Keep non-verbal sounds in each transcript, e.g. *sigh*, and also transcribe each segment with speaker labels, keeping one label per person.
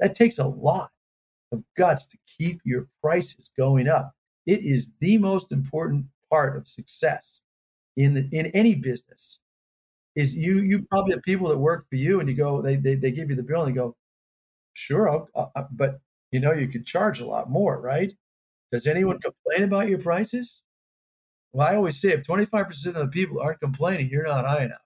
Speaker 1: That takes a lot of guts to keep your prices going up. It is the most important part of success in the, in any business. Is you you probably have people that work for you and you go they they, they give you the bill and they go, sure, I'll, I'll, but you know you could charge a lot more, right? Does anyone complain about your prices? Well, I always say if 25% of the people aren't complaining, you're not high enough.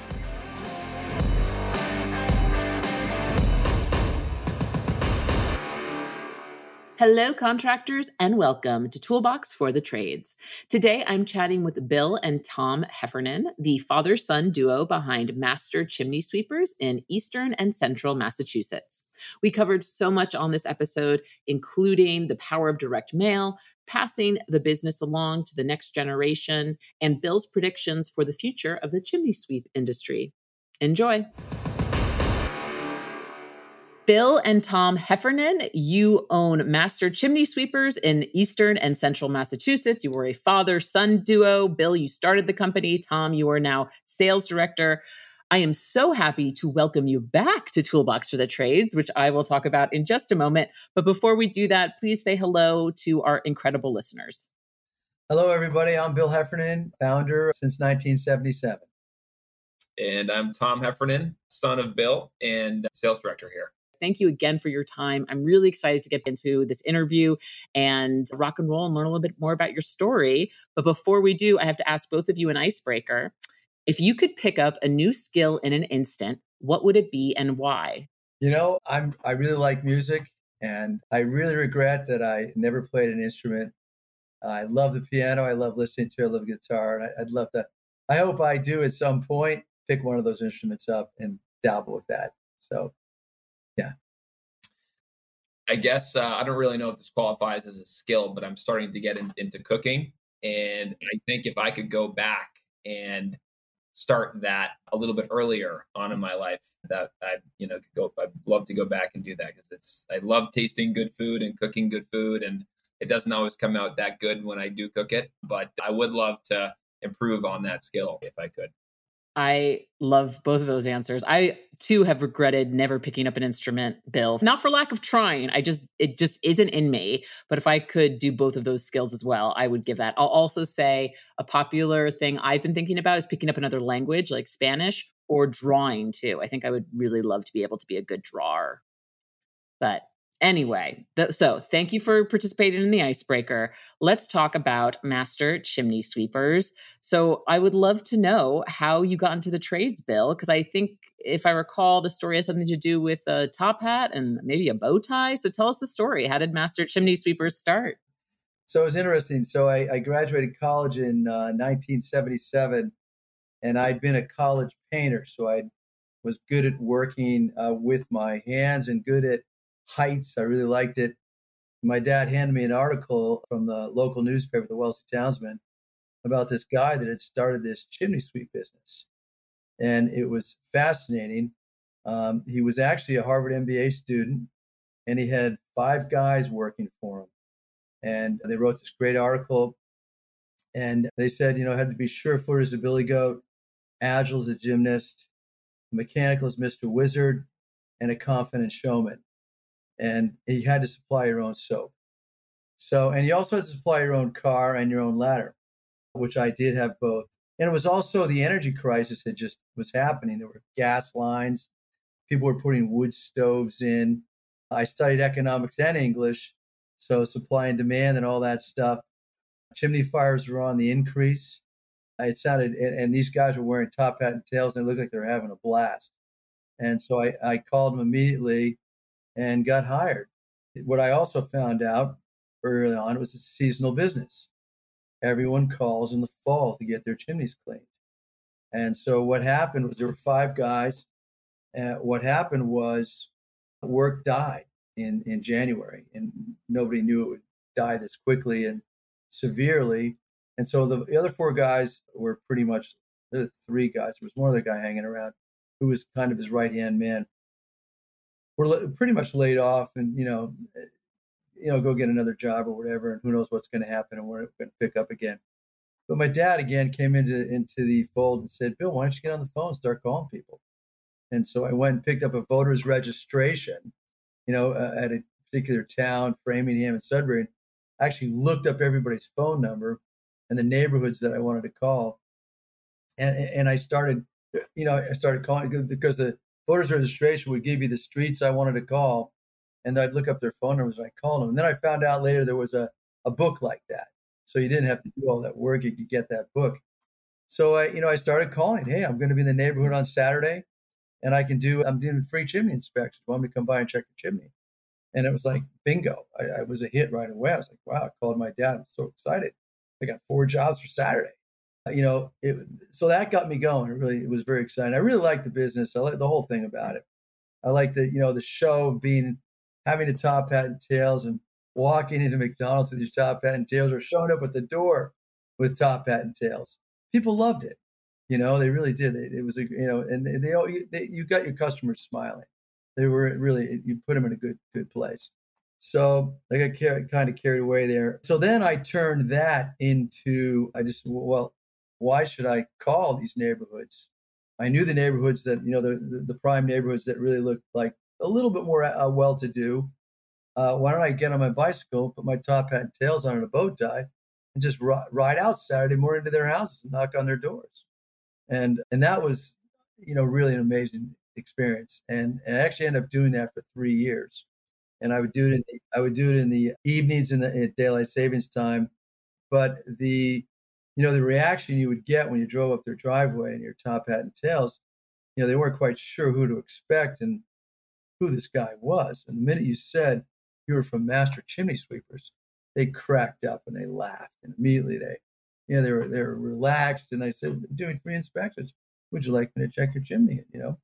Speaker 2: Hello, contractors, and welcome to Toolbox for the Trades. Today, I'm chatting with Bill and Tom Heffernan, the father son duo behind Master Chimney Sweepers in Eastern and Central Massachusetts. We covered so much on this episode, including the power of direct mail, passing the business along to the next generation, and Bill's predictions for the future of the chimney sweep industry. Enjoy. Bill and Tom Heffernan, you own Master Chimney Sweepers in Eastern and Central Massachusetts. You were a father son duo. Bill, you started the company. Tom, you are now sales director. I am so happy to welcome you back to Toolbox for the Trades, which I will talk about in just a moment. But before we do that, please say hello to our incredible listeners.
Speaker 1: Hello, everybody. I'm Bill Heffernan, founder since 1977.
Speaker 3: And I'm Tom Heffernan, son of Bill and sales director here.
Speaker 2: Thank you again for your time. I'm really excited to get into this interview and rock and roll and learn a little bit more about your story. But before we do, I have to ask both of you an icebreaker. If you could pick up a new skill in an instant, what would it be and why?
Speaker 1: You know, I'm I really like music and I really regret that I never played an instrument. I love the piano. I love listening to. I love guitar. And I, I'd love to. I hope I do at some point pick one of those instruments up and dabble with that. So yeah.
Speaker 3: I guess uh, I don't really know if this qualifies as a skill, but I'm starting to get in, into cooking. And I think if I could go back and start that a little bit earlier on in my life, that I, you know, could go, I'd love to go back and do that because it's, I love tasting good food and cooking good food. And it doesn't always come out that good when I do cook it, but I would love to improve on that skill if I could.
Speaker 2: I love both of those answers. I too have regretted never picking up an instrument, Bill. Not for lack of trying. I just it just isn't in me. But if I could do both of those skills as well, I would give that. I'll also say a popular thing I've been thinking about is picking up another language like Spanish or drawing too. I think I would really love to be able to be a good drawer. But Anyway, th- so thank you for participating in the icebreaker. Let's talk about master chimney sweepers. So I would love to know how you got into the trades, Bill, because I think if I recall, the story has something to do with a top hat and maybe a bow tie. So tell us the story. How did master chimney sweepers start?
Speaker 1: So it was interesting. So I, I graduated college in uh, 1977, and I'd been a college painter. So I was good at working uh, with my hands and good at heights. I really liked it. My dad handed me an article from the local newspaper, the Wellesley Townsman, about this guy that had started this chimney sweep business. And it was fascinating. Um, he was actually a Harvard MBA student, and he had five guys working for him. And they wrote this great article. And they said, you know, had to be sure footed as a billy goat, agile as a gymnast, mechanical as Mr. Wizard, and a confident showman and you had to supply your own soap. So, and you also had to supply your own car and your own ladder, which I did have both. And it was also the energy crisis that just was happening. There were gas lines, people were putting wood stoves in. I studied economics and English, so supply and demand and all that stuff. Chimney fires were on the increase. It sounded, and, and these guys were wearing top hat and tails, and they looked like they were having a blast. And so I, I called them immediately and got hired. What I also found out early on was it's a seasonal business. Everyone calls in the fall to get their chimneys cleaned. And so what happened was there were five guys. And what happened was work died. in in January, and nobody knew it would die this quickly and severely. And so the, the other four guys were pretty much the three guys. There was one other guy hanging around who was kind of his right hand man. We're pretty much laid off, and you know, you know, go get another job or whatever, and who knows what's going to happen, and we're going to pick up again. But my dad again came into into the fold and said, "Bill, why don't you get on the phone and start calling people?" And so I went and picked up a voter's registration, you know, uh, at a particular town, Framingham and Sudbury. I actually looked up everybody's phone number and the neighborhoods that I wanted to call, and and I started, you know, I started calling because the voter's registration would give you the streets I wanted to call, and I'd look up their phone numbers and I called them. And then I found out later there was a a book like that, so you didn't have to do all that work; you could get that book. So I, you know, I started calling. Hey, I'm going to be in the neighborhood on Saturday and I can do, I'm doing free chimney inspections. Want me to come by and check your chimney? And it was like, bingo. I, I, was a hit right away. I was like, wow, I called my dad. I'm so excited. I got four jobs for Saturday. Uh, you know, it, so that got me going. It really, it was very exciting. I really liked the business. I like the whole thing about it. I like the, you know, the show of being, having a top hat and tails and walking into McDonald's with your top hat and tails or showing up at the door with top hat and tails. People loved it. You know, they really did. It, it was a, you know, and they, they, they, you got your customers smiling. They were really, you put them in a good, good place. So I got carried, kind of carried away there. So then I turned that into, I just, well, why should I call these neighborhoods? I knew the neighborhoods that, you know, the, the, prime neighborhoods that really looked like a little bit more uh, well to do. Uh, why don't I get on my bicycle, put my top hat and tails on and a bow tie, and just r- ride out Saturday morning to their houses and knock on their doors? and and that was you know really an amazing experience and, and I actually ended up doing that for three years and I would do it in the, I would do it in the evenings in the in daylight savings time but the you know the reaction you would get when you drove up their driveway in your top hat and tails you know they weren't quite sure who to expect and who this guy was and the minute you said you were from master chimney sweepers they cracked up and they laughed and immediately they you know, they were they were relaxed, and I said, "Doing free inspections. Would you like me to check your chimney?" You know,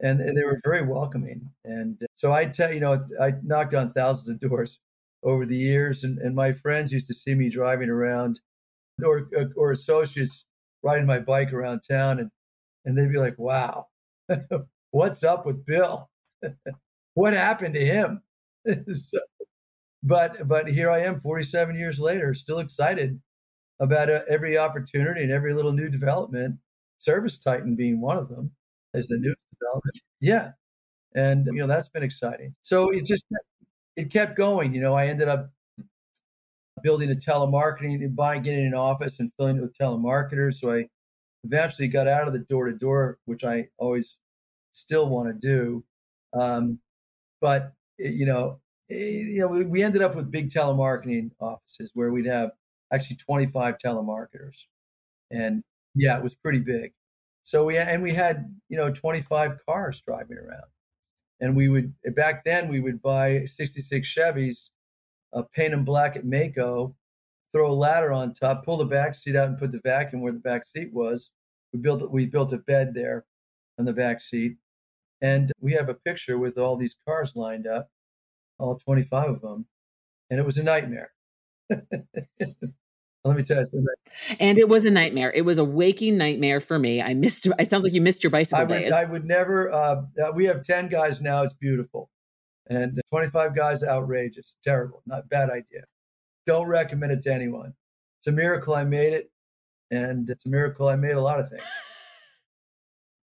Speaker 1: and, and they were very welcoming. And uh, so I tell you know, I knocked on thousands of doors over the years, and, and my friends used to see me driving around, or or associates riding my bike around town, and and they'd be like, "Wow, *laughs* what's up with Bill? *laughs* what happened to him?" *laughs* so, but but here I am, 47 years later, still excited about uh, every opportunity and every little new development. ServiceTitan being one of them as the new development. Yeah, and you know that's been exciting. So it just it kept going. You know, I ended up building a telemarketing and buying, getting an office and filling it with telemarketers. So I eventually got out of the door to door, which I always still want to do. Um, but eh, you know, eh, you know, we ended up with big telemarketing offices where we'd have actually 25 telemarketers. And yeah, it was pretty big. So we and we had, you know, 25 cars driving around. And we would back then we would buy 66 Chevys, uh, paint them black at Maaco, throw a ladder on top, pull the back seat out and put the vacuum where the back seat was. We built we built a bed there on the back seat. And we have a picture with all these cars lined up, all 25 of them. And it was a nightmare. *laughs* Let me tell you something.
Speaker 2: And it was a nightmare. It was a waking nightmare for me. I missed. It sounds like you missed your bicycle
Speaker 1: I would,
Speaker 2: days.
Speaker 1: I would never. Uh, uh, we have ten guys now. It's beautiful, and twenty-five guys. Outrageous, terrible, not bad idea. Don't recommend it to anyone. It's a miracle I made it, and it's a miracle I made a lot of things. *laughs*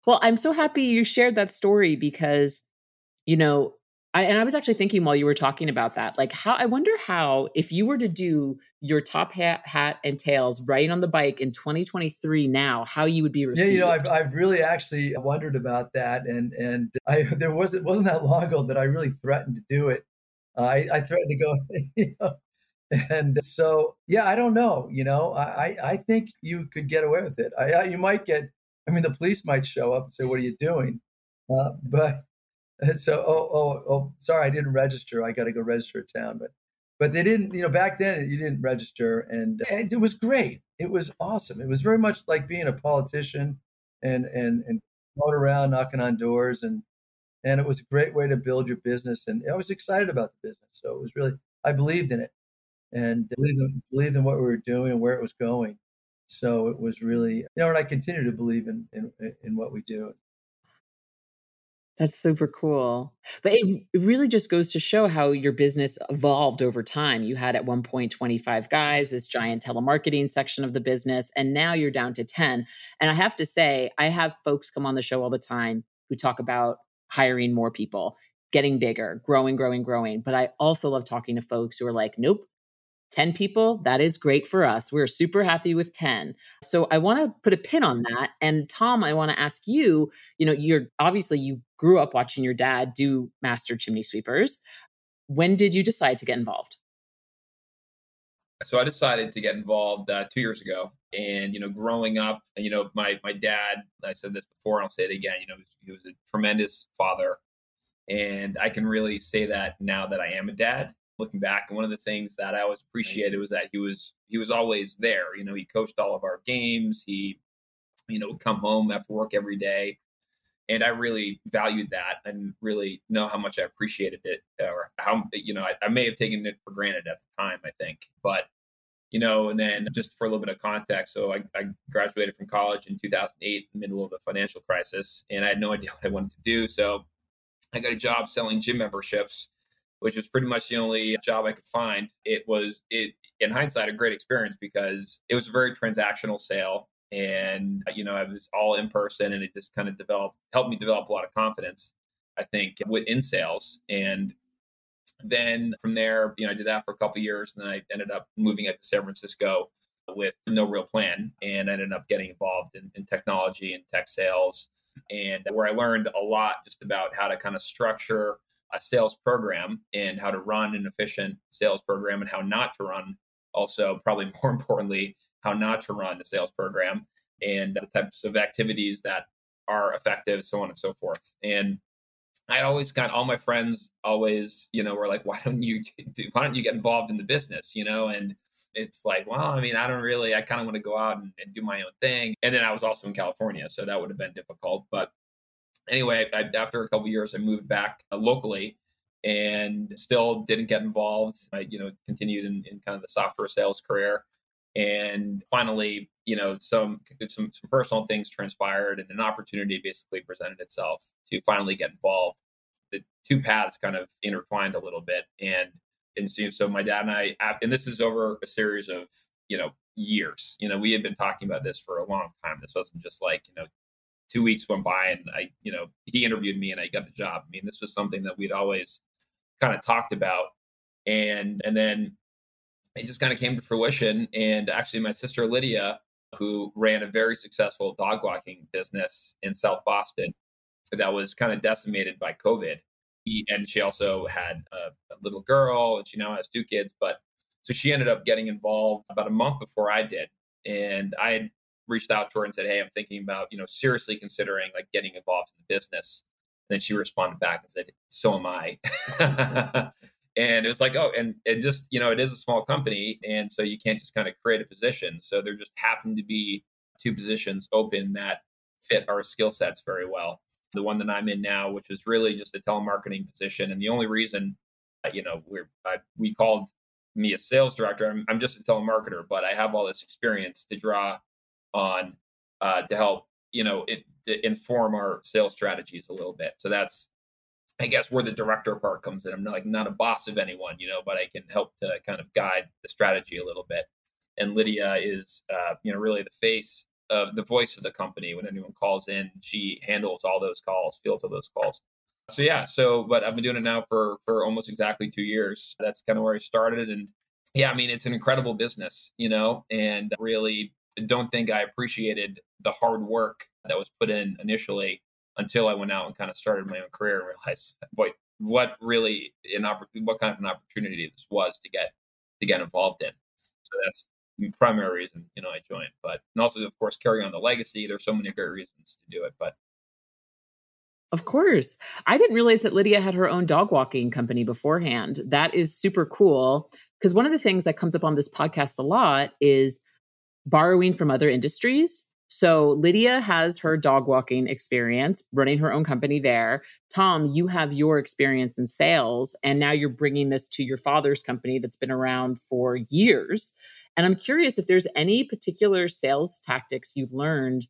Speaker 2: Well, I'm so happy you shared that story because, you know, I, and I was actually thinking while you were talking about that, like how I wonder how if you were to do your top hat, hat and tails riding on the bike in 2023 now, how you would be received.
Speaker 1: Yeah, you know, I've, I've really actually wondered about that, and and *laughs* I there wasn't wasn't that long ago that I really threatened to do it. Uh, I, I threatened to go, *laughs* you know, and so yeah, I don't know. You know, I I think you could get away with it. I, you might get. I mean, the police might show up and say, "What are you doing?" Uh, but *laughs* so oh oh oh sorry i didn't register i got to go register at town but but they didn't you know back then you didn't register and, and, it was great it was awesome it was very much like being a politician and and and going around knocking on doors and and it was a great way to build your business. And I was excited about the business, so it was really I believed in it and believed in, believed in what we were doing and where it was going. So it was really, you know, and I continue to believe in in, in what we do.
Speaker 2: That's super cool. But it, really just goes to show how your business evolved over time. You had at one point 25 guys, this giant telemarketing section of the business, and now you're down to 10. And I have to say, I have folks come on the show all the time who talk about hiring more people, getting bigger, growing, growing, growing. But I also love talking to folks who are like, nope, 10 people, that is great for us. We're super happy with 10. So I want to put a pin on that. And Tom, I want to ask you, you know, you're obviously you grew up watching your dad do master chimney sweepers. When did you decide to get involved?
Speaker 3: So I decided to get involved uh, two years ago. And, you know, growing up, you know, my, my dad, I said this before, and I'll say it again, you know, he was a tremendous father. And I can really say that now that I am a dad looking back and one of the things that i always appreciated was that he was he was always there you know he coached all of our games he you know would come home after work every day and i really valued that and really know how much i appreciated it or how you know I, I may have taken it for granted at the time i think but you know, and then just for a little bit of context, so I, I, graduated from college in 2008, in the middle of the financial crisis, and I had no *laughs* idea what I wanted to do. So I got a job selling gym memberships which was pretty much the only job I could find. It was it in hindsight a great experience because it was a very transactional sale and uh, you know, I was all in person and it just kind of developed helped me develop a lot of confidence, I think, in sales. And then from there, you know, I did that for a couple years and then I ended up moving up to San Francisco with no real plan and I ended up getting involved in, in technology and tech sales and where I learned a lot just about how to kind of structure a sales program and how to run an efficient sales program and how not to run also probably *laughs* more importantly how not to run the sales program and the types of activities that are effective so on and so forth and i always got all my friends always you know were like why don't you why don't you get involved in the business you know and it's like well i mean i don't really i kind of want to go out and, and do my own thing and then i was also in california so that would have been difficult but anyway, I, after a couple years, I moved back uh, locally and still didn't get involved. I, you know, continued in, in, kind of the software sales career. And finally, you know, some, some some personal things transpired, and an opportunity basically presented itself to finally get involved. The two paths kind of intertwined a little bit, and and so, so my dad and I, and this is over a series of you know years. You know, we had been talking about this for a long time. This wasn't just like you know two weeks went by and I, you know, he interviewed me and I got the job. I mean, this was something that we'd always kind of talked about. And and then it just kind of came to fruition. And actually my sister Lydia, who ran a very successful dog walking business in South Boston that was kind of decimated by COVID. He, and she also had a, a little girl and she now has two kids. But so she ended up getting involved about a month before I did. And I had reached out to her and said, "Hey, I'm thinking about you know seriously considering like getting involved in the business." And then she responded back and said, "So am I." *laughs* and it was like, oh, and it just you know it is a small company, and so you can't just kind of create a position. So there just happened to be two positions open that fit our skill sets very well. The one that I'm in now, which is really just a telemarketing position, and the only reason, you know, we're I, we called me a sales director. I'm, I'm just a telemarketer, but I have all this experience to draw on uh, to help you know it, inform our sales strategies a little bit. So that's I guess where the director part comes in. I'm not like not a boss of anyone, you know, but I can help to kind of guide the strategy a little bit. And Lydia is, uh, you know, really the face of the voice of the company. When anyone calls in, she handles all those calls, fields all those calls. So yeah, so but I've been doing it now for for almost exactly two years. That's kind of where I started, and yeah, I mean it's an incredible business, you know, and really don't think I appreciated the hard work that was put in initially until I went out and kind of started my own career and realized what what really an what kind of an opportunity this was to get to get involved in. So that's the primary reason you know I joined, but and also of course carry on the legacy. There's so many great reasons to do it, but.
Speaker 2: Of course. I didn't realize that Lydia had her own dog walking company beforehand. That is super cool. Because one of the things that comes up on this podcast a lot is borrowing from other industries. So Lydia has her dog walking experience, running her own company there. Tom, you have your experience in sales, and now you're bringing this to your father's company that's been around for years. And I'm curious if there's any particular sales tactics you've learned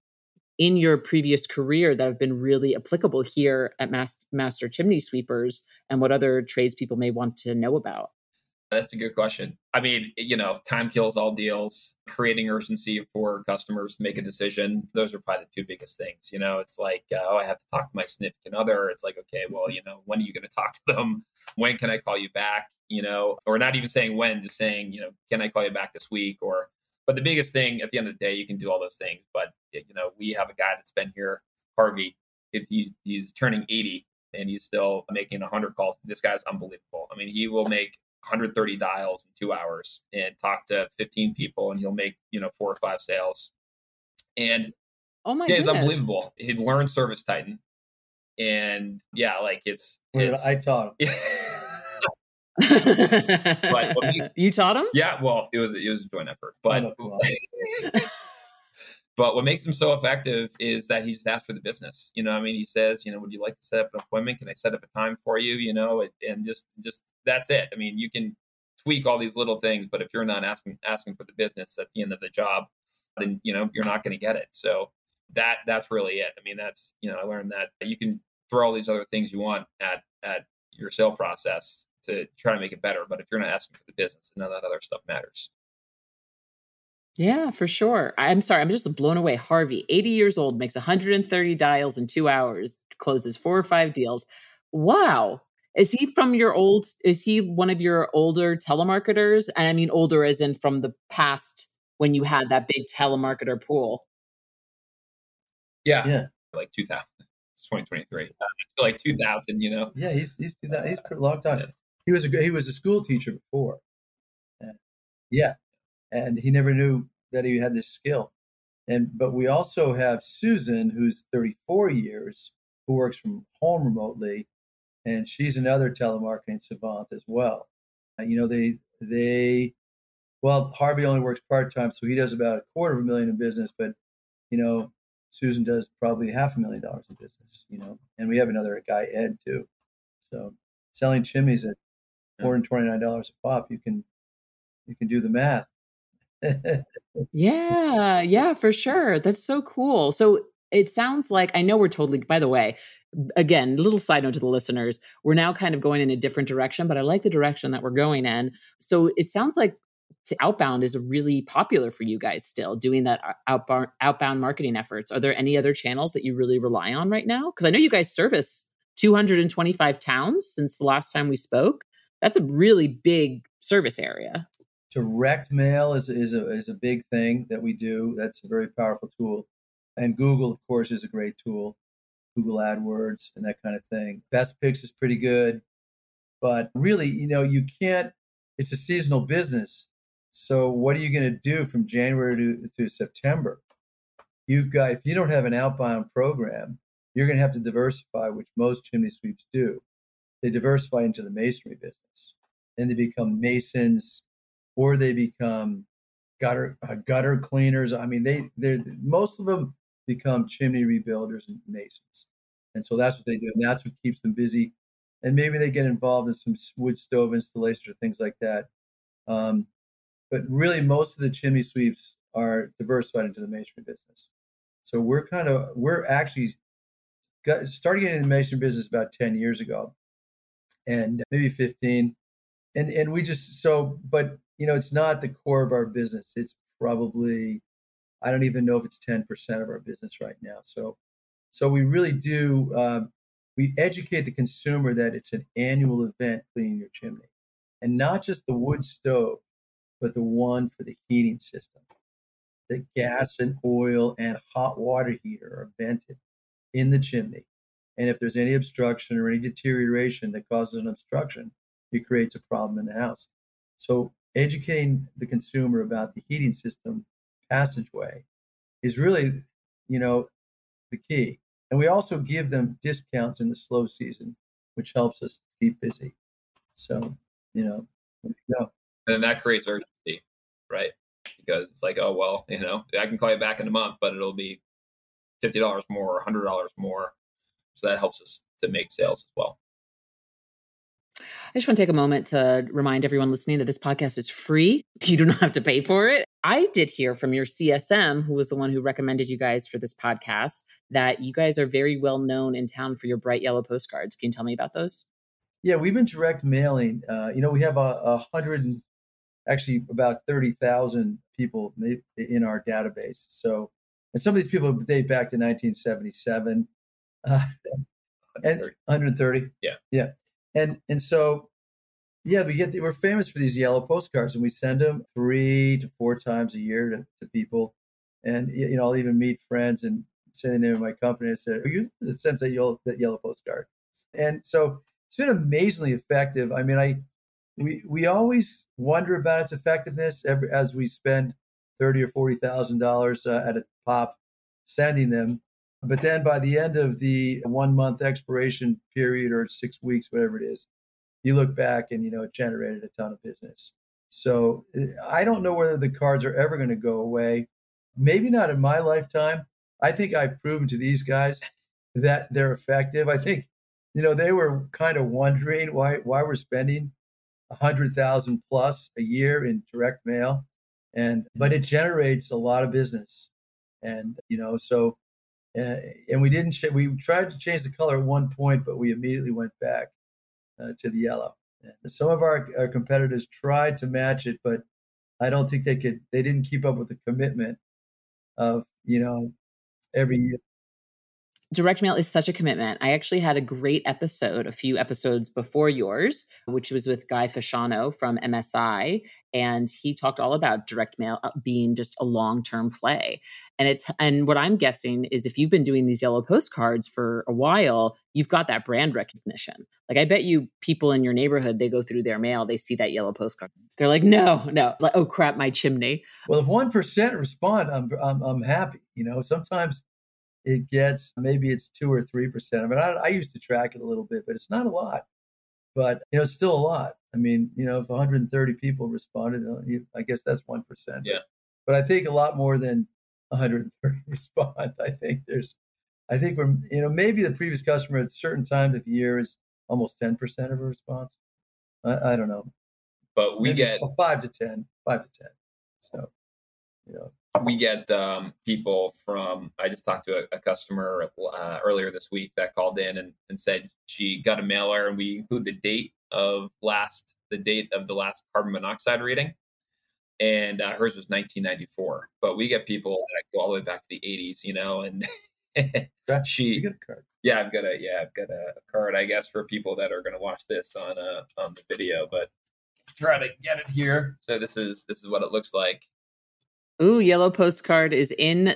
Speaker 2: in your previous career that have been really applicable here at Master Chimney Sweepers and what other tradespeople may want to know about.
Speaker 3: That's a good question. I mean, you know, time kills all deals, creating urgency for customers to make a decision. Those are probably the two biggest things. You know, it's like, uh, oh, I have to talk to my significant other. It's like, okay, well, you know, when are you going to talk to them? When can I call you back? You know, or not even saying when, just saying, you know, can I call you back this week? Or, but the biggest thing at the end of the day, you can do all those things. But, you know, we have a guy that's been here, Harvey, it, he's, he's turning 80 and he's still making 100 calls. This guy's unbelievable. I mean, he will make 130 dials in two hours and talk to 15 people and he'll make you know four or five sales. And
Speaker 2: oh my
Speaker 3: yeah, it's unbelievable. He'd learned ServiceTitan and yeah like it's, it's
Speaker 1: i taught him. *laughs*
Speaker 2: But you taught him?
Speaker 3: Yeah well it was it was a joint effort. But *laughs* But what makes him so effective is that he just asks for the business. You know, I mean, he says, you know, would you like to set up an appointment? Can I set up a time for you? You know, and just just that's it. I mean, you can tweak all these little things, but if you're not asking asking for the business at the end of the job, then you know you're not going to get it. So that that's really it. I mean, that's you know, I learned that you can throw all these other things you want at at your sale process to try to make it better, but if you're not asking for the business, none of that other stuff matters.
Speaker 2: Yeah, for sure. I'm sorry, I'm just blown away. Harvey, 80 years old, makes 130 dials in two hours, closes four or five deals. Wow. Is he from your old, is he one of your older telemarketers? And I mean, older as in from the past when you had that big telemarketer pool.
Speaker 3: Yeah. Yeah. Like 2000. 2023. Uh, like 2000, you know?
Speaker 1: Yeah, he's, he's, he's locked on time. He was a, he was a school teacher before. Yeah and he never knew that he had this skill. And but we also have Susan, who's 34 years, who works from home remotely, and she's another telemarketing savant as well. Uh, you know, they they well, Harvey only works part time, so he does about a quarter of a million in business, but you know, Susan does probably half a million dollars in business. You know, and we have another guy, Ed, too. So selling chimneys at four hundred twenty nine dollars a pop, you can you can do the math *laughs*
Speaker 2: yeah, yeah, for sure. That's so cool. So it sounds like I know we're totally, by the way, again, little side note to the listeners, we're now kind of going in a different direction, but I like the direction that we're going in. So it sounds like outbound is really popular for you guys still doing that uh, outbound outbound marketing efforts. Are there any other channels that you really rely on right now? Because I know you guys service 225 towns since the last time we spoke. That's a really big service area
Speaker 1: direct mail is, is, a, is a big thing that we do. That's a very powerful tool. And Google, of course, is a great tool. Google AdWords and that kind of thing. Best Picks is pretty good. But really, you know, you can't, it's a seasonal business. So what are you going to do from January to, to September? You've got, if you don't have an outbound program, you're going to have to diversify, which most chimney sweeps do. They diversify into the masonry business and they become masons, or they become gutter uh, gutter cleaners. I mean, they they're most of them become chimney rebuilders and masons, and so that's what they do, and that's what keeps them busy. And maybe they get involved in some wood stove installations or things like that. Um, but really, most of the chimney sweeps are diversified into the masonry business. So we're kind of we're actually got, starting in the masonry business about ten years ago, and maybe fifteen, and and we just so but you know, it's not the core of our business. It's probably, I don't even know if it's 10% of our business right now. So, so we really do, uh, we educate the consumer that it's an annual event cleaning your chimney and not just the wood stove, but the one for the heating system. The gas and oil and hot water heater are vented in the chimney. And if there's any obstruction or any deterioration that causes an obstruction, it creates a problem in the house. So educating the consumer about the heating system passageway is really, you know, the key. And we also give them discounts in the slow season, which helps us keep busy. So, you know,
Speaker 3: you And that creates urgency, right? because it's like, oh well, you know, I can call you back in a month, but it'll be fifty dollars more, hundred dollars more. So that helps us to make sales as well.
Speaker 2: I just want to take a moment to remind everyone listening that this podcast is free. *laughs* You do not have to pay for it. I did hear from your CSM, who was the one who recommended you guys for this podcast, that you guys are very well known in town for your bright yellow postcards. Can you tell me about those?
Speaker 1: Yeah, we've been direct mailing. Uh, you know, we have a, a hundred, actually about thirty thousand people in our database. So, and some of these people date back to 1977, uh, and 130.
Speaker 3: Yeah,
Speaker 1: yeah, and and so yeah, we get we're famous for these yellow postcards, and we send them three to four times a year to, to people, and you know I'll even meet friends and say the name of my company and say, "Are you the sense that yellow that yellow postcard?" And so it's been amazingly effective. I mean, I we we always wonder about its effectiveness every, as we spend thirty or forty thousand uh, dollars at a pop sending them. But then by the end of the one month expiration period or six weeks, whatever it is, you look back and you know it generated a ton of business. So eh, I don't know whether the cards are ever going to go away. Maybe not in my lifetime. I think I've proven to these guys that they're effective. I think you know, they were kind of wondering why why we're spending a hundred thousand plus a year in direct mail, and but it generates a lot of business, and you know, so uh, and we didn't ch- we tried to change the color at one point, but we immediately went back uh, to the yellow. Some of our, our competitors tried to match it, but I don't think they could. They didn't keep up with the commitment of you know every year
Speaker 2: direct mail is such a commitment. I actually had a great episode a few episodes before yours, which was with Guy Fasciano from MSI. And he talked all about direct mail uh, being just a long term play. And it's, and what I'm guessing is if you've been doing these yellow postcards for a while, you've got that brand recognition. Like, I bet you people in your neighborhood, they go through their mail, they see that yellow postcard. They're like, no, no, like, oh crap, my chimney.
Speaker 1: Well, if 1% respond, I'm, I'm, I'm happy. You know, sometimes it gets maybe it's two or three percent. I mean, I, I, used to track it a little bit, but it's not a lot. But you know, it's still a lot. I mean, you know, if 130 people responded, uh, I guess that's one percent.
Speaker 3: Yeah.
Speaker 1: But I think a lot more than 130 *laughs* respond. I think there's, I think we're, you know, maybe the previous customer at certain times of the year is almost 10 percent of a response. I, I, don't know.
Speaker 3: But we maybe get
Speaker 1: five to 10, five to 10. So, you know,
Speaker 3: we get um, people from i just talked to a, a customer uh, earlier this week that called in and, and said she got a mailer and we include the date of last the date of the last carbon monoxide reading. And uh, hers was 1994 but we get people that go all the way back to the 80s you know and *laughs* she yeah i've got a yeah i've got a card i guess for people that are going to watch this on uh on the video but try to get it here. So this is this is what it looks like
Speaker 2: Ooh, yellow postcard is in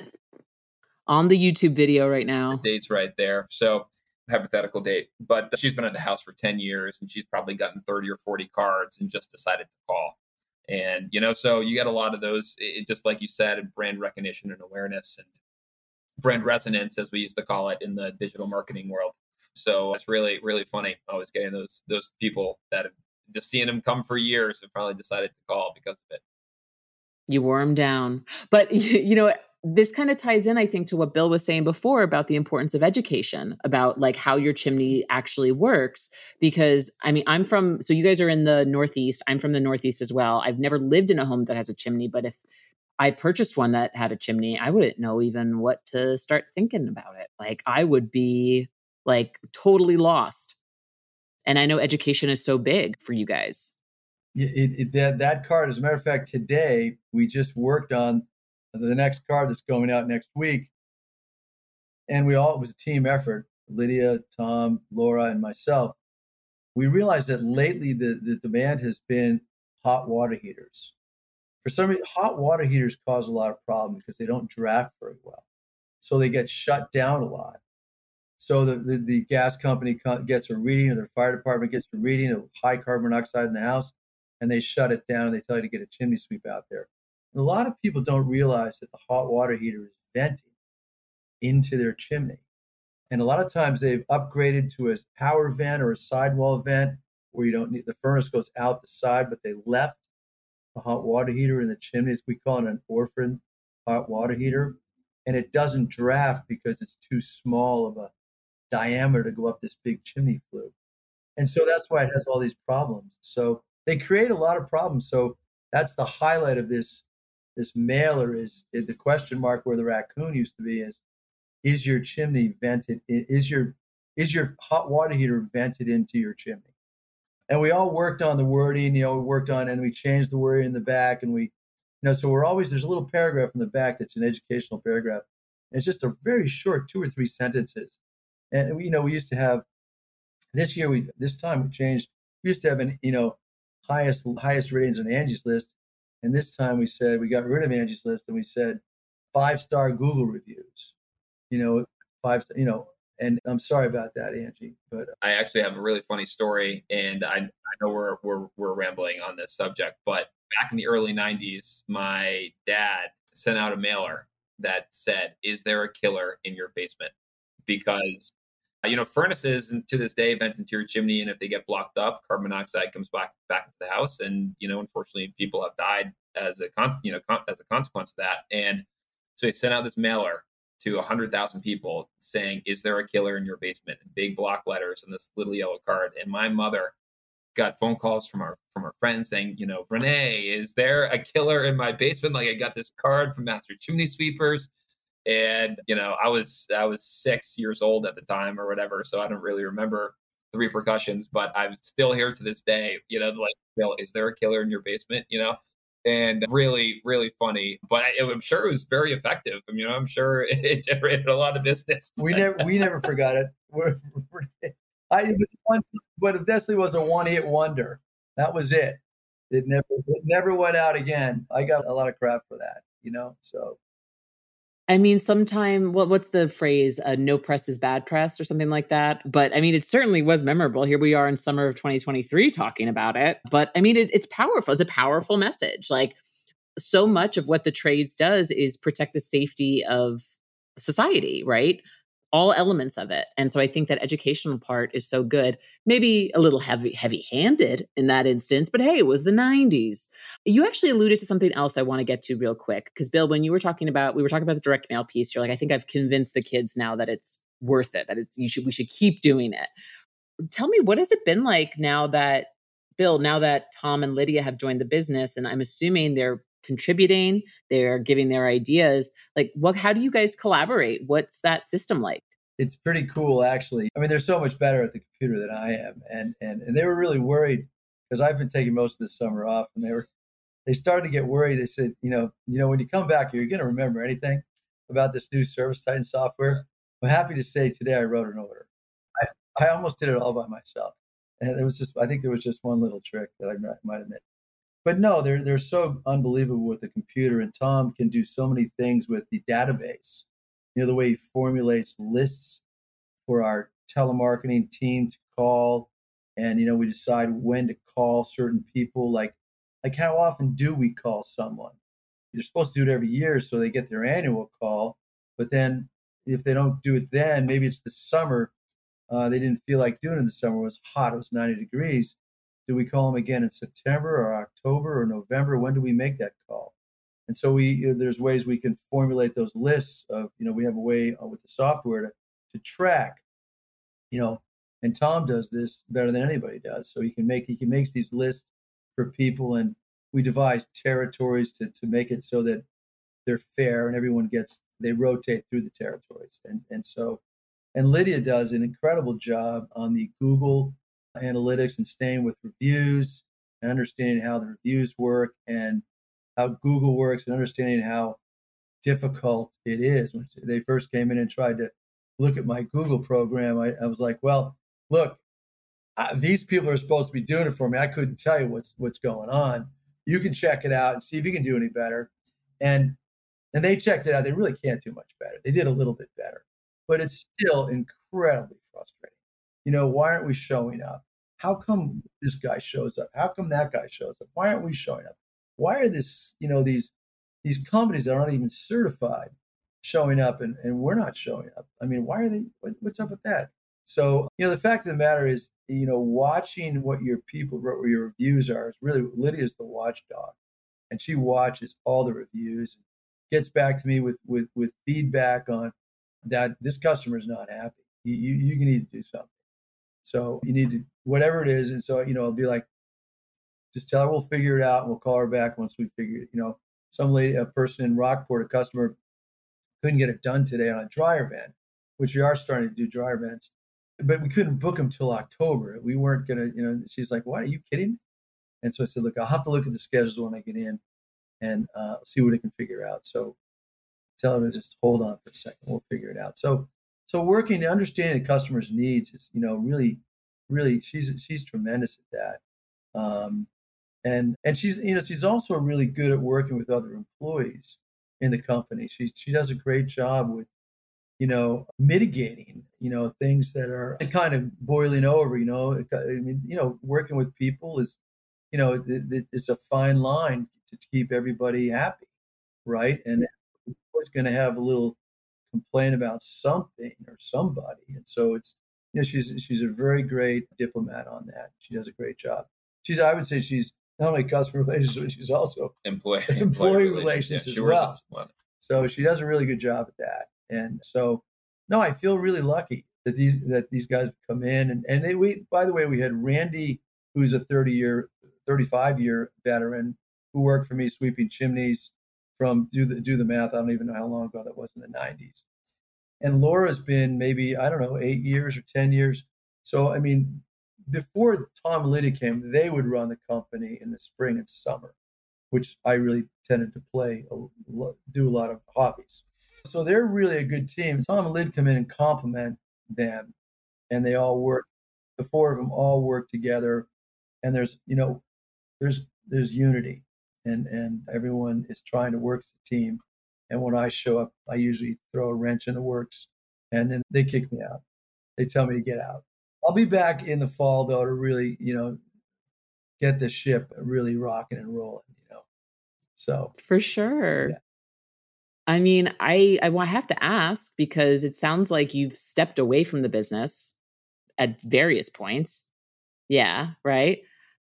Speaker 2: on the YouTube video right now.
Speaker 3: The date's right there. So hypothetical date, but uh, she's been at the house for 10 years and she's probably gotten 30 or 40 cards and just decided to call. And, you know, so you get a lot of those, it, just like you said, brand recognition and awareness and brand resonance, as we used to call it in the digital marketing world. So it's really, really funny always getting those, those people that have just seeing them come for years have probably decided to call because of it.
Speaker 2: You wore them down. But, *laughs* you know, this kind of ties in, I think, to what Bill was saying before about the importance of education, about like how your chimney actually works. Because I mean, I'm from, so you guys are in the Northeast. I'm from the Northeast as well. I've never lived in a home that has a chimney, but if I purchased one that had a chimney, I wouldn't know even what to start thinking about it. Like, I would be like totally lost. And I know education is so big for you guys
Speaker 1: it, it, that that card. As a matter of fact, today we just worked on the next card that's going out next week, and we all it was a team effort. Lydia, Tom, Laura, and myself. We realized that lately the, the demand has been hot water heaters. For some reason, hot water heaters cause a lot of problems because they don't draft very well. So they get shut down a lot. So the, the, the gas company gets a reading, or the fire department gets a reading of high carbon monoxide in the house and they shut it down and they tell you to get a chimney sweep out there. And a lot of people don't realize that the hot water heater is venting into their chimney. And a lot of times they've upgraded to a power vent or a sidewall vent where you don't need the furnace goes out the side, but they left the hot water heater in the chimneys. We call it an orphan hot water heater. And it doesn't draft because it's too small of a diameter to go up this big chimney flue. And so that's why it has all these problems. So they create a lot of problems. So that's the highlight of this this mailer is, is the question mark where the raccoon used to be is is your chimney vented is your is your hot water heater vented into your chimney and we all worked on the wording you know we worked on and we changed the wording in the back and we you know so we're always there's a little paragraph in the back that's an educational paragraph and it's just a very short two or three sentences and we, you know we used to have this year we this time we changed we used to have an you know highest highest ratings on angie's list and this time we said we got rid of angie's list and we said five star google reviews you know five you know and I'm sorry about that, Angie. But uh,
Speaker 3: I actually have a really funny story, and I, I know we're, we're we're rambling on this subject, but back in the early '90s, my dad sent out a mailer that said, "Is there a killer in your basement?" Because Uh, you know furnaces to this day vent into your chimney, and if they get blocked up, carbon monoxide comes back back into the house, and you know unfortunately people have died as a con- you know con- as a consequence of that. And so he sent out this mailer to 100,000 people saying, Is there a killer in your basement? big block letters and this little yellow card. And my mother got phone calls from our from our friends saying, you know, Renee, is there a killer in my basement? Like I got this card from Master Chimney Sweepers. And, you know, I was I was six years old at the time or whatever. So I don't really remember the repercussions, but I'm still here to this day, you know, like, Bill, is there a killer in your basement? You know? and really, really funny. But I, am sure it was very effective. I mean, I'm sure *laughs* it generated a lot of business.
Speaker 1: We never, we never forgot it. *laughs* I, it was but it definitely was a one-hit wonder. That was it. It never, it never went out again. I got a lot of crap for that, you know. So
Speaker 2: I mean, sometime what what's the phrase? Uh, no press is bad press, or something like that. But I mean, it certainly was memorable. Here we are in summer of 2023 talking about it. But I mean, it, it's powerful. It's a powerful message. Like so much of what the trades does is protect the safety of society, right? All elements of it. And so I think that educational part is so good. Maybe a little heavy heavy-handed in that instance, but hey, it was the 90s. You actually alluded to something else I want to get to real quick cuz Bill, when you were talking about we were talking about the direct mail piece, you're like I think I've convinced the kids now that it's worth it, that it's you should we should keep doing it. Tell me what has it been like now that Bill, now that Tom and Lydia have joined the business and I'm assuming they're contributing they're giving their ideas like what how do you guys collaborate? What's that system like?
Speaker 1: It's pretty cool actually. I mean they're so much better at the computer than i am and and, and they were really worried because i've been taking most of the summer off and they were they started to get worried. They said you know you know when you come back you're going to remember anything about this new ServiceTitan software? I'm happy to say today i wrote an order. I, I almost did it all by myself and it was just i think there was just one little trick that i might, might admit but no, they're they're so unbelievable with the computer, and Tom can do so many things with the database. You know, the way he formulates lists for our telemarketing team to call, and you know, we decide when to call certain people. Like, like how often do we call someone? They're supposed to do it every year, so they get their annual call. But then, if they don't do it then, maybe it's the summer. Uh, they didn't feel like doing it in the summer. It was hot. It was 90 degrees do we call them again in September or October or November? When do we make that call? And so we there's ways we can formulate those lists of you know we have a way uh, with the software to to track, you know, and Tom does this better than anybody does. So he can make he can makes these lists for people, and we devise territories to to make it so that they're fair and everyone gets they rotate through the territories, and and so and Lydia does an incredible job on the Google analytics and staying with reviews and understanding how the reviews work and how Google works and understanding how difficult it is. When they first came in and tried to look at my Google program, I, I was like, well, look, I, these people are supposed to be doing it for me. I couldn't tell you what's what's going on. You can check it out and see if you can do any better. And and they checked it out. They really can't do much better. They did a little bit better, but it's still incredibly frustrating. You know, why aren't we showing up? How come this guy shows up? How come that guy shows up? Why aren't we showing up? Why are this, you know, these these companies that aren't even certified showing up and, and we're not showing up? I mean, why are they what, what's up with that? So, you know, the fact of the matter is, you know, watching what your people, what your reviews are is really Lydia's the watchdog. and she watches all the reviews, and gets back to me with with with feedback on that this customer is not happy. You, you you need to do something. So you need to whatever it is, and so you know I'll be like, just tell her we'll figure it out, and we'll call her back once we figure it. You know, some lady, a person in Rockport, a customer couldn't get it done today on a dryer vent, which we are starting to do dryer vents, but we couldn't book them till October. We weren't gonna, you know. She's like, "What? Are you kidding me?" And so I said, "Look, I'll have to look at the schedules when I get in, and uh, see what I can figure out." So tell her to just hold on for a second. We'll figure it out. So so working to understanding the customer's needs is, you know, really, really, she's she's tremendous at that. Um, and and she's you know she's also really good at working with other employees in the company. She she does a great job with you know mitigating you know things that are kind of boiling over. You know, I mean you know working with people is you know it, it's a fine line to keep everybody happy, right? And always going to have a little complaint about something or somebody, and so it's you know she's she's a very great diplomat on that. She does a great job. She's I would say she's not only customer *laughs* relations, but she's also
Speaker 3: employee
Speaker 1: employee, employee relations, yeah, as well. So she does a really good job at that. And so, no, I feel really lucky that these that these guys come in and and they, we by the way we had Randy who's a 30 year 35 year veteran who worked for me sweeping chimneys from do the do the math I don't even know how long ago that was in the 90s and Laura's been maybe I don't know 8 years or 10 years so I mean before Tom and Lydia came, they would run the company in the spring and summer, which I really tended to play, do a lot of hobbies. So they're really a good team. Tom and Lyd come in and complement them, and they all work. The four of them all work together, and there's you know, there's there's unity, and and everyone is trying to work as a team. And when I show up, I usually throw a wrench in the works, and then they kick me out. They tell me to get out I'll be back in the fall though to really, you know, get the ship really rocking and rolling, you know. So
Speaker 2: for sure. Yeah. I mean, I I have to ask because it sounds like you've stepped away from the business at various points. Yeah, right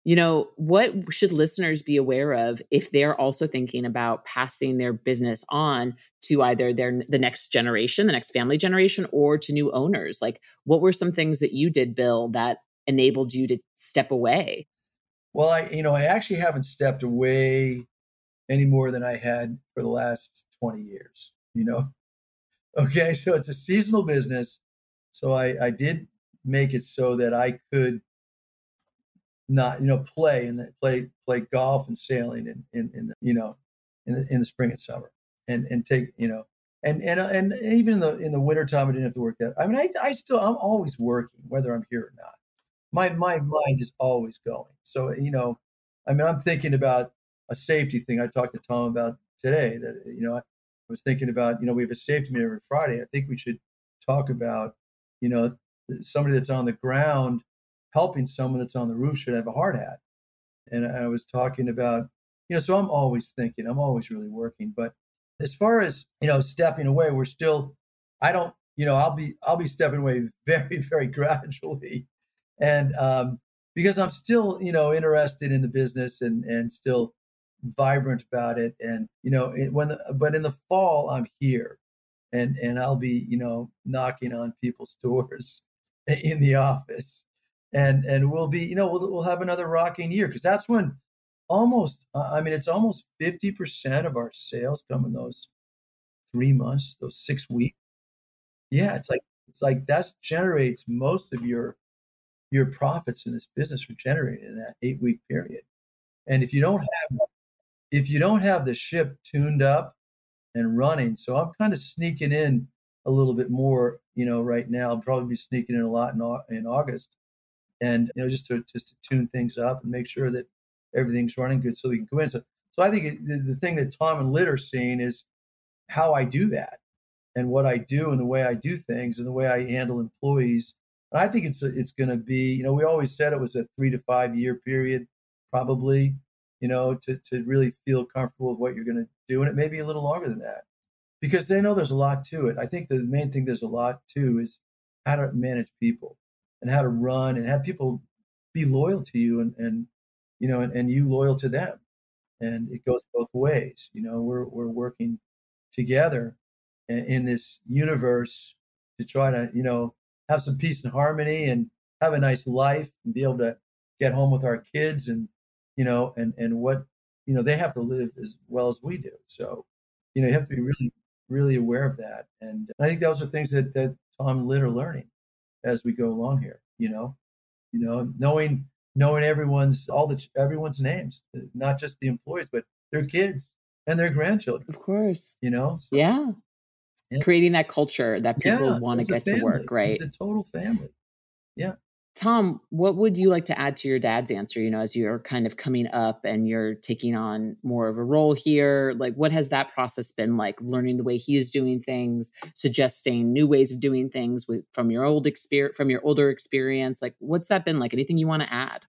Speaker 2: you know, what should listeners be aware of if they're also thinking about passing their business on to either their the next generation, the next family generation, or to new owners? Like, what were some things that you did, Bill, that enabled you to step away?
Speaker 1: Well, I, you know, I actually haven't stepped away any more than I had for the last 20 years, you know. *laughs* Okay, so it's a seasonal business. So I, I did make it so that I could not you know play and play play golf and sailing in in, in the, you know in the, in the spring and summer and and take you know and and uh, and even in the in the winter time I didn't have to work that. I mean I I still I'm always working whether I'm here or not. My my mind is always going. So you know, I mean I'm thinking about a safety thing I talked to Tom about today that you know I was thinking about you know we have a safety meeting every Friday. I think we should talk about you know somebody that's on the ground helping someone that's on the roof should have a hard hat. And I was talking about, you know, so I'm always thinking, I'm always really working. But as far as, you know, stepping away, we're still, I don't, you know, I'll be, I'll be stepping away *laughs* very, very gradually. And um, because I'm still, you know, interested in the business and, and still vibrant about it. And, you know, it, when, the, but in the fall, I'm here and, and I'll be, you know, knocking on people's *laughs* doors in the office and and we'll be you know we'll, we'll have another rocking year because that's when almost i mean it's almost 50% of our sales come in those three months those six weeks. Yeah it's like it's like that generates most of your your profits in this business are generated in that eight week period. And if you don't have if you don't have the ship tuned up and running so i'm kind of sneaking in a little bit more you know right now i'll probably be sneaking in a lot in, in august and you know just to just to tune things up and make sure that everything's running good so we can go in. So, so I think the, the thing that Tom and Lyd are seeing is how I do that and what I do and the way I do things and the way I handle employees. And I think it's it's going to be you know we always said it was a three to five year period probably you know to to really feel comfortable with what you're going to do and it may be a little longer than that because they know there's a lot to it. I think the main thing there's a lot to is how to manage people and how to run and have people be loyal to you and, and you know, and, and you loyal to them. and it goes both ways. You know, we're we're working together in this universe to try to you know have some peace and harmony and have a nice life and be able to get home with our kids and you know and and what you know they have to live as well as we do so you know you have to be really really aware of that and i think those are things that that tom and learning as we go along here you know? You know knowing knowing everyone's all the everyone's names uh, not just the employees but their kids and their grandchildren
Speaker 2: of course.
Speaker 1: you know?
Speaker 2: So, yeah. yeah. creating that culture that people yeah, want to get to work right
Speaker 1: it's a total family. Yeah
Speaker 2: Tom, what would you like to add to your dad's answer? You know, as you're kind of coming up and you're taking on more of a role here, like what has that process been like? Learning the way he is doing things, suggesting new ways of doing things with, from your old experience, from your older experience. Like, what's that been like? Anything you want to add?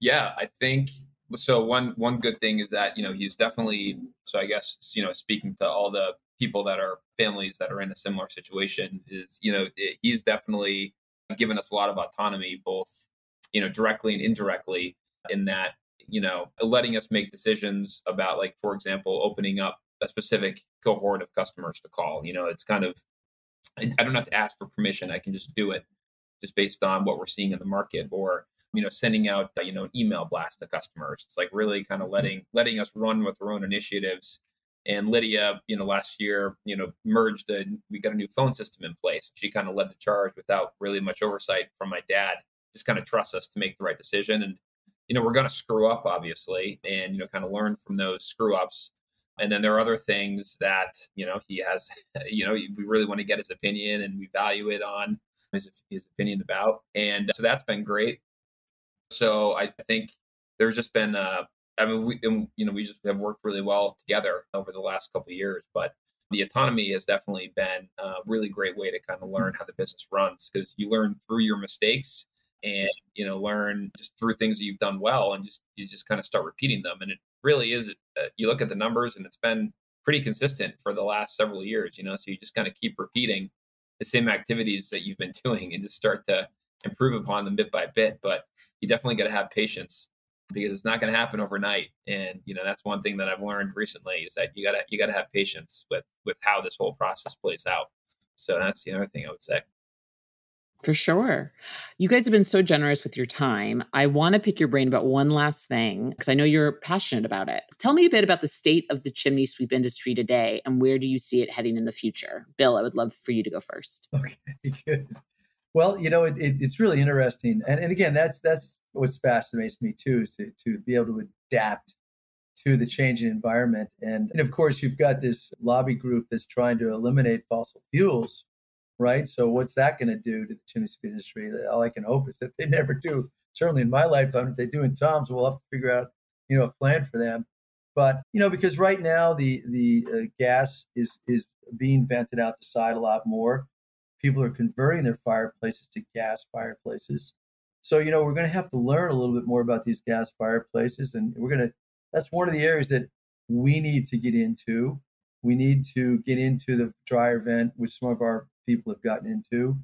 Speaker 3: Yeah, I think so. One one good thing is that you know he's definitely. So I guess you know speaking to all the people that are families that are in a similar situation is you know he's definitely given us a lot of autonomy, both you know directly and indirectly, in that you know letting us make decisions about, like for example, opening up a specific cohort of customers to call. You know, it's kind of I, I don't have to ask for permission; I can just do it, just based on what we're seeing in the market, or you know sending out you know an email blast to customers. It's like really kind of mm-hmm. letting letting us run with our own initiatives and Lydia, you know, last year, you know, merged a, we got a new phone system in place. She kind of led the charge without really much oversight from my dad, just kind of trusts us to make the right decision. And, you know, we're going to screw up, obviously, and, you know, kind of learn from those screw ups. And then there are other things that, you know, he has, *laughs* you know, we really want to get his opinion and we value it on his, his opinion about. And so that's been great. So I think there's just been a, I mean, we you know we just have worked really well together over the last couple of years, but the autonomy has definitely been a really great way to kind of learn how the business runs because you learn through your mistakes and you know learn just through things that you've done well and just you just kind of start repeating them and it really is uh, you look at the numbers and it's been pretty consistent for the last several years you know so you just kind of keep repeating the same activities that you've been *laughs* doing and just start to improve upon them bit by bit but you definitely got to have patience because it's not going to happen overnight. And you know that's one thing that I've learned recently is that you gotta you gotta have patience with with how this whole process plays out. So that's the other thing I would say.
Speaker 2: For sure. You guys have been so generous with your time. I want to pick your brain about one last thing because I know you're passionate about it. Tell me a bit about the state of the chimney sweep industry today and where do you see it heading in the future? Bill, I would love for you to go first.
Speaker 1: Okay, *laughs* good. Well, you know, it, it, it's really interesting, and, and again, that's that's what fascinates me too is to, to be able to adapt to the changing environment. And, and of course, you've got this lobby group that's trying to eliminate fossil fuels, right? So what's that going to do to the chimney sweep industry? All I can hope is that they *laughs* never do. Certainly in my lifetime, if they do in Tom's, we'll have to figure out, you know, a plan for them. But you know, because right now the the uh, gas is is being vented out the side a lot more. People are converting their fireplaces to gas fireplaces. So, you know, we're going to have to learn a little bit more about these gas fireplaces. And we're going to, that's one of the areas that we need to get into. We need to get into the dryer vent, which some of our people have gotten into.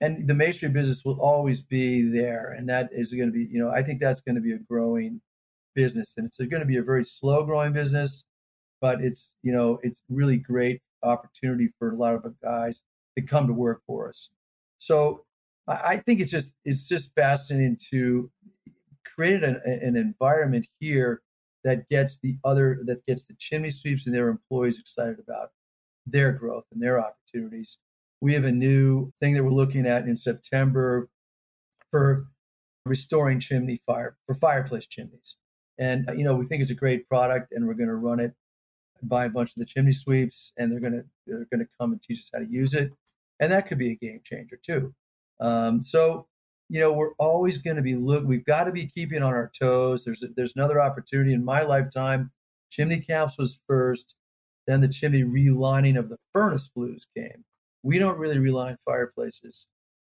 Speaker 1: And the masonry business will always be there. And that is going to be, you know, I think that's going to be a growing business. And it's going to be a very slow growing business, but it's, you know, it's really great opportunity for a lot of guys to come to work for us. So I think it's just it's just fascinating to create an, an environment here that gets the other that gets the chimney sweeps and their employees excited about their growth and their opportunities. We have a new thing that we're looking at in September for restoring chimney fire for fireplace chimneys. And uh, you know, we think it's a great product and we're going to run it by a bunch of the chimney sweeps and they're going to they're going to come and teach us how to use it. And that could be a game changer too. Um, so, you know, we're always going to be look. We've got to be keeping on our toes. There's a, there's another opportunity in my lifetime. Chimney caps was first, then the chimney relining of the furnace flues came. We don't really reline fireplaces.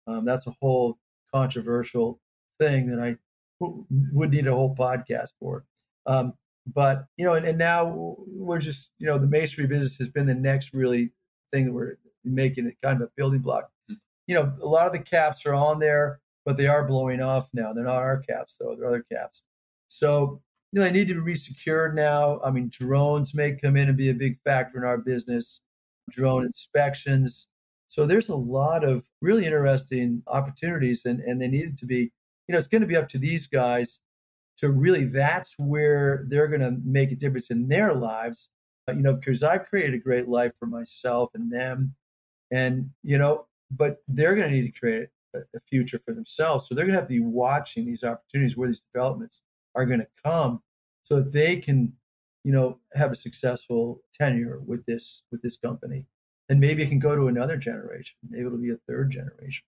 Speaker 1: Um, that's a whole controversial thing that I would need a whole podcast for. Um, but you know, and, and now we're just you know the masonry business has been the next really thing that we're making it kind of a building block you know, a lot of the caps are on there, but they are blowing off now. They're not our caps though; they're other caps. So, you know, they need to be secured now. I mean, drones may come in and be a big factor in our business, drone inspections. So there's a lot of really interesting opportunities, and, and they needed to be, you know, it's going to be up to these guys to really, that's where they're going to make a difference in their lives. You know, because I've created a great life for myself and them. And, you know, but they're going to need to create a, a future for themselves. So they're going to have to be watching these opportunities where these developments are going to come so that they can you know have a successful tenure with this with this company and maybe it can go to another generation maybe it'll be a third generation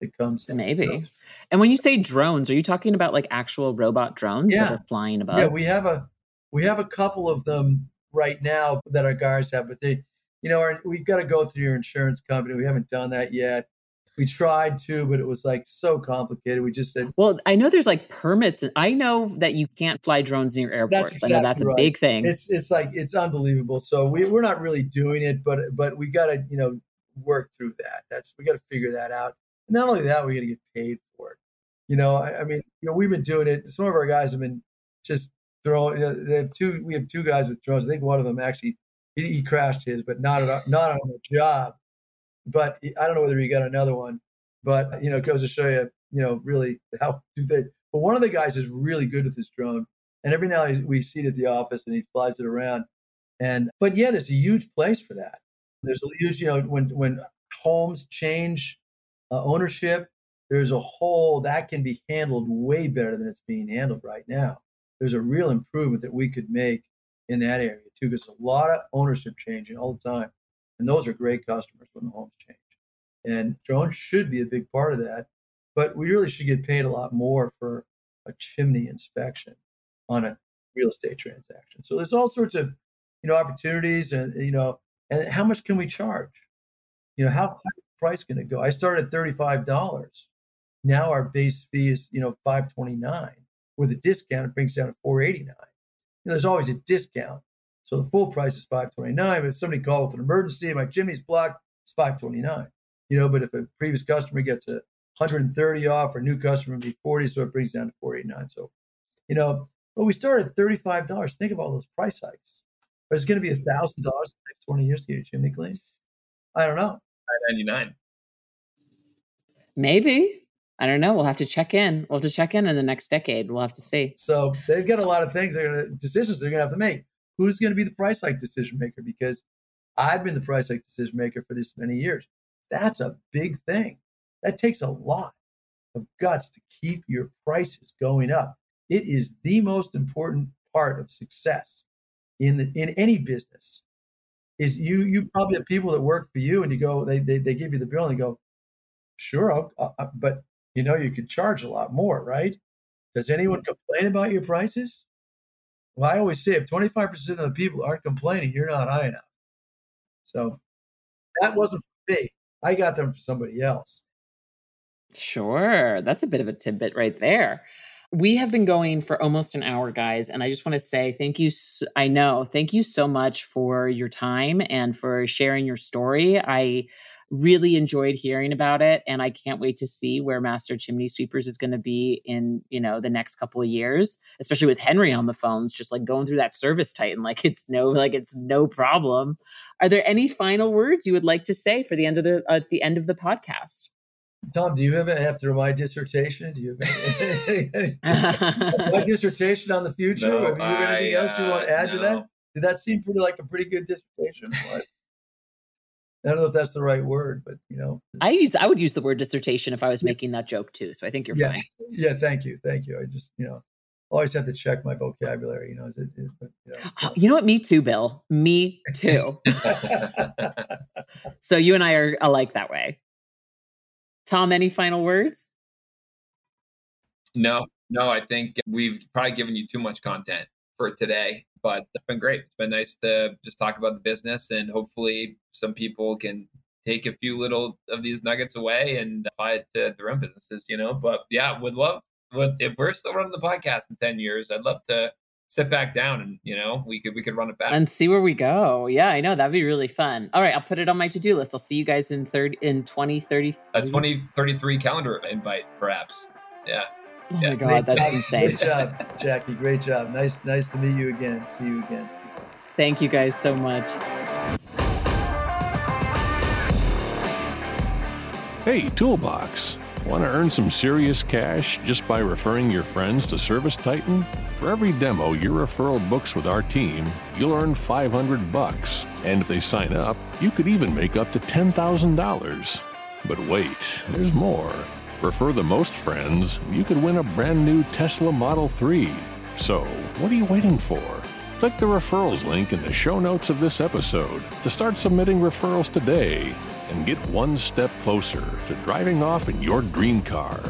Speaker 1: that comes
Speaker 2: maybe and when you say drones are you talking about like actual robot drones yeah. that are flying above
Speaker 1: yeah we have a we have a couple of them right now that our guys have but they you know our, we've got to go through your insurance company we haven't done that yet we tried to, but it was like so complicated. We just said,
Speaker 2: "Well, I know there's like permits, and I know that you can't fly drones near airports. Exactly I know that's a right. big thing.
Speaker 1: It's it's like it's unbelievable. So we we're not really doing it, but but we got to you know work through that. That's we got to figure that out. And not only that, we got to get paid for it. You know, I, I, mean, you know, we've been doing it. Some of our guys have been just throwing. You know, they have two. We have two guys with drones. I think one of them actually he, he crashed his, but not at, not on the job but I don't know whether he got another one. But you know, it goes to show you, you know, really how *laughs* do they. But one of the guys is really good with his drone, and every now and we see it at the office, and he flies it around. And but yeah, there's a huge place for that. There's a huge, you know, when when homes change uh, ownership, there's a whole that can be handled way better than it's being handled right now. There's a real improvement that we could make in that area too, because a lot of ownership changing all the time. And those are great customers when the homes change. And drones should be a big part of that. But we really should get paid a lot more for a chimney inspection on a real estate transaction. So there's all sorts of, you know, opportunities and, you know, and how much can we charge? You know, how high price can it go? I started at $35. Now our base fee is, you know, 529 with a discount, it brings down to 489 you know, There's always a discount. So the full price is 529 But if somebody called with an emergency, my chimney's blocked, it's 529 You know, but if a previous customer gets a 130 off or new customer be 40, so it brings down to 489 So, you know, but we started at $35. Think of all those price hikes. But it's going to be a $1,000 the next 20 years to get your chimney cleaned. I don't know.
Speaker 3: 999
Speaker 2: Maybe. I don't know. We'll have to check in. We'll have to check in in the next decade. We'll have to see.
Speaker 1: So they've got a lot of things they're going to decisions they're going to have to make who's going to be the price hike decision maker because I've been the price hike decision maker for this many years. That's a big thing. That takes a lot of guts to keep your prices going up. It is the most important part of success in the, in any business. Is you you probably have people that work for you and you go they they, they give you the bill and they go, sure, I'll, I'll, but you know you could charge a lot more, right? Does anyone mm-hmm. complain about your prices? Well, I always say if 25% of the people aren't complaining, you're not high enough. So that wasn't for me. I got them for somebody else.
Speaker 2: Sure. That's a bit of a tidbit right there. We have been going for almost an hour, guys. And I just want to say thank you. I know. Thank you so much for your time and for sharing your story. I really enjoyed hearing about it and i can't wait to see where master chimney sweepers is going to be in you know the next couple of years especially with henry on the phones just like going through that ServiceTitan like it's no like it's no problem are there any final words you would like to say for the end of the at uh, the end of the podcast
Speaker 1: Tom, do you have it after my dissertation? Do you have *laughs* my dissertation on the future? No, have you have anything I, else you want to add no. to that? Did that seem pretty like a pretty good dissertation? I don't know if that's the right word, but you know,
Speaker 2: I use I would use the word dissertation if I was making that joke too. So I think you're
Speaker 1: yeah.
Speaker 2: fine.
Speaker 1: Yeah, thank you, thank you. I just you know always have to check my vocabulary. You know, is it, is, but,
Speaker 2: you, know, so. you know what? Me too, Bill. Me too. *laughs* so you and I are alike that way. Tom, any final words?
Speaker 3: No, no. I think we've probably given you too much content for today but it's been great. It's been nice to just talk about the business and hopefully some people can take a few little of these nuggets away and apply it to their own businesses, you know. But yeah, would love would if we're still running the podcast in 10 years, I'd love to sit back down and you know we could we could run it back
Speaker 2: and see where we go yeah i know that'd be really fun all right i'll put it on my to-do list i'll see you guys in third in 2030
Speaker 3: a 2033 calendar invite perhaps yeah
Speaker 2: Oh my god, that's insane.
Speaker 1: Great job, Jackie. Great job. Nice, nice to meet you again. See you again.
Speaker 2: Thank you guys so much.
Speaker 4: Hey, Toolbox. Want to earn some serious cash just by referring your friends to ServiceTitan? For every demo your referral books with our team, you'll earn 500 bucks. And if they sign up, you could even make up to $10,000. But wait, there's more. Refer the most friends, you could win a brand new Tesla Model 3. So, what are you waiting for? Click the referrals link in the show notes of this episode to start submitting referrals today and get one step closer to driving off in your dream car.